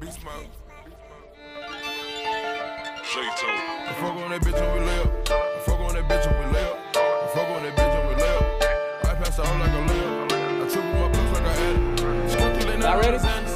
Beast mode. J-Town. I fuck on that bitch when we lay up. I fuck on that bitch when we lay up. I fuck on that bitch when we lay up. I pass the hoe like a layup. I triple my books like I had it. Y'all not ready?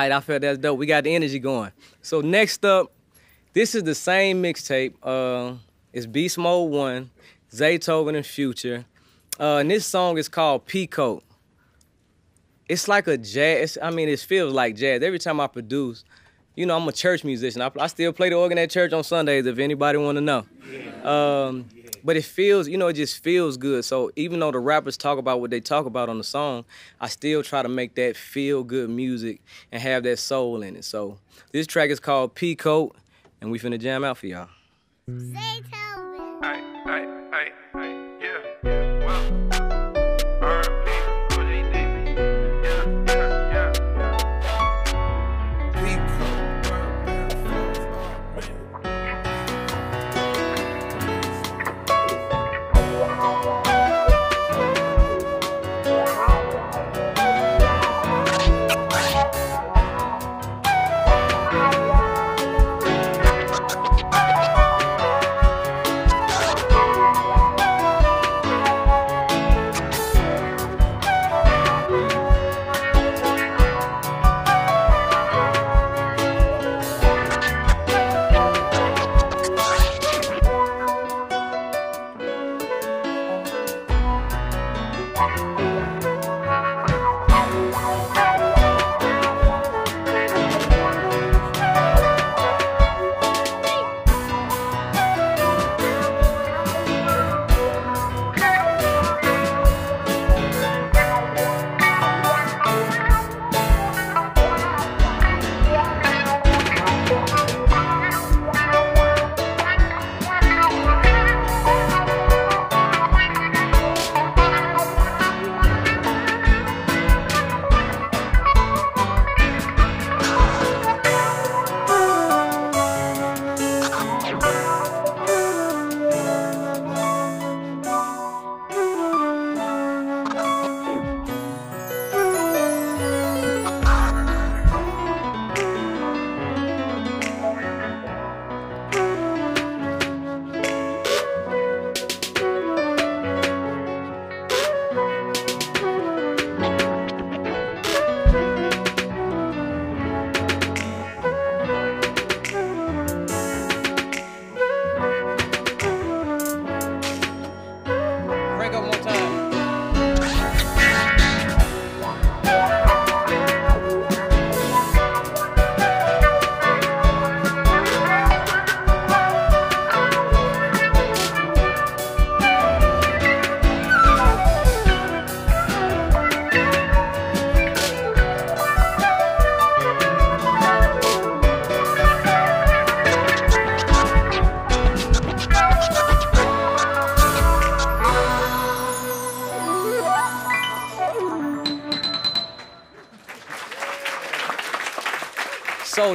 Right, I felt that's dope. We got the energy going. So next up, this is the same mixtape. Uh, it's Beast Mode One, Zaytoven and Future, uh, and this song is called Peacoat. It's like a jazz. I mean, it feels like jazz. Every time I produce, you know, I'm a church musician. I, I still play the organ at church on Sundays. If anybody want to know. Um, but it feels, you know, it just feels good. So even though the rappers talk about what they talk about on the song, I still try to make that feel good music and have that soul in it. So this track is called Peacoat, and we finna jam out for y'all.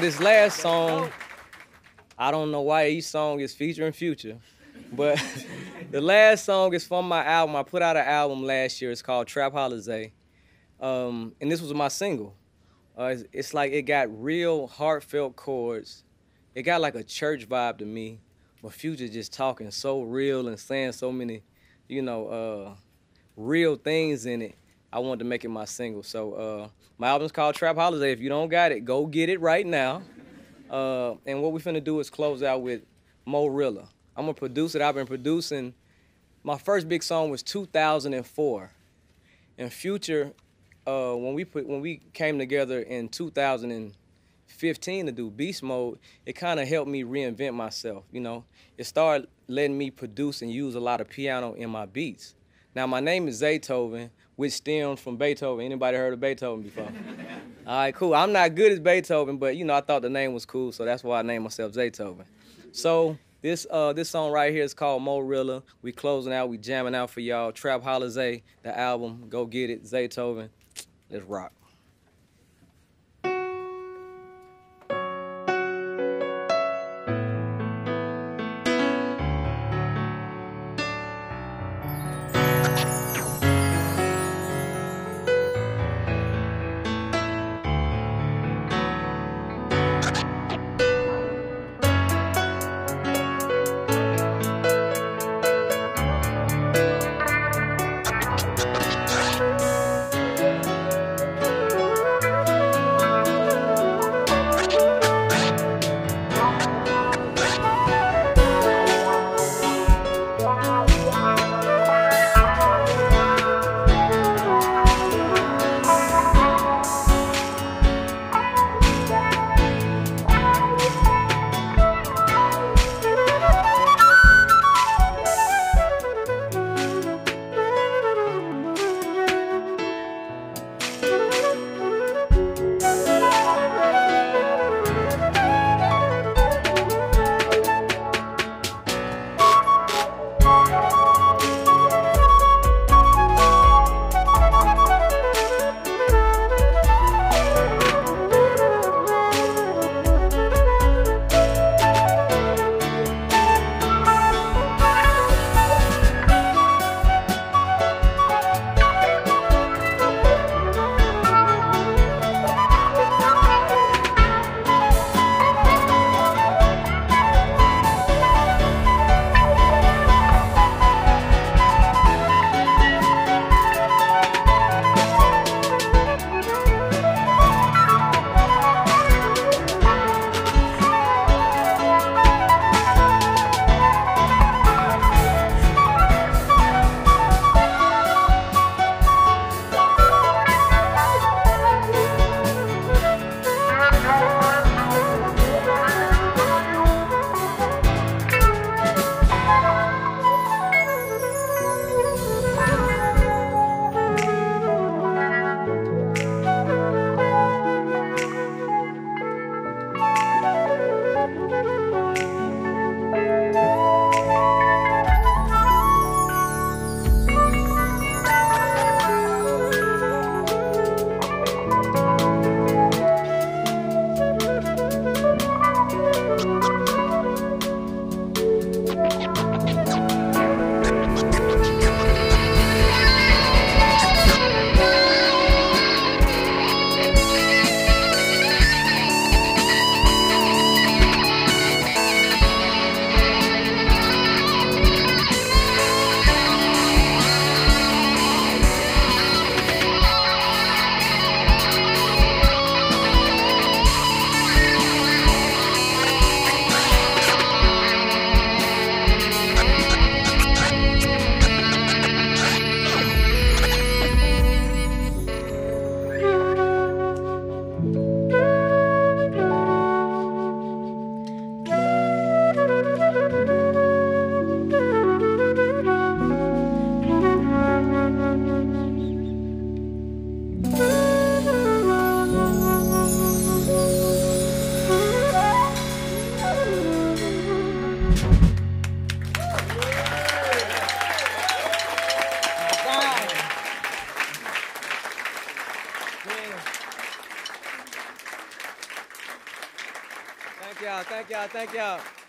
This last song, I don't know why each song is featuring Future, but the last song is from my album. I put out an album last year. It's called Trap Holizay, um, and this was my single. Uh, it's, it's like it got real heartfelt chords. It got like a church vibe to me. But Future just talking so real and saying so many, you know, uh, real things in it. I wanted to make it my single. So uh, my album's called Trap Holizay. If you don't got it, go get it right now. Uh, and what we finna do is close out with Mo Reala. I'm gonna produce it. I've been producing. My first big song was 2004, and Future. Uh, when we put when we came together in 2015 to do Beast Mode, it kind of helped me reinvent myself. You know, it started letting me produce and use a lot of piano in my beats. Now my name is Zaytoven, which stems from Beethoven. Anybody heard of Beethoven before? All right, cool. I'm not good as Beethoven, but you know I thought the name was cool, so that's why I named myself Zaytoven. So this uh this song right here is called Mo Reala. We closing out, we jamming out for y'all. Trap Holla Holiday, the album. Go get it, Zaytoven. Let's rock. Thank y'all.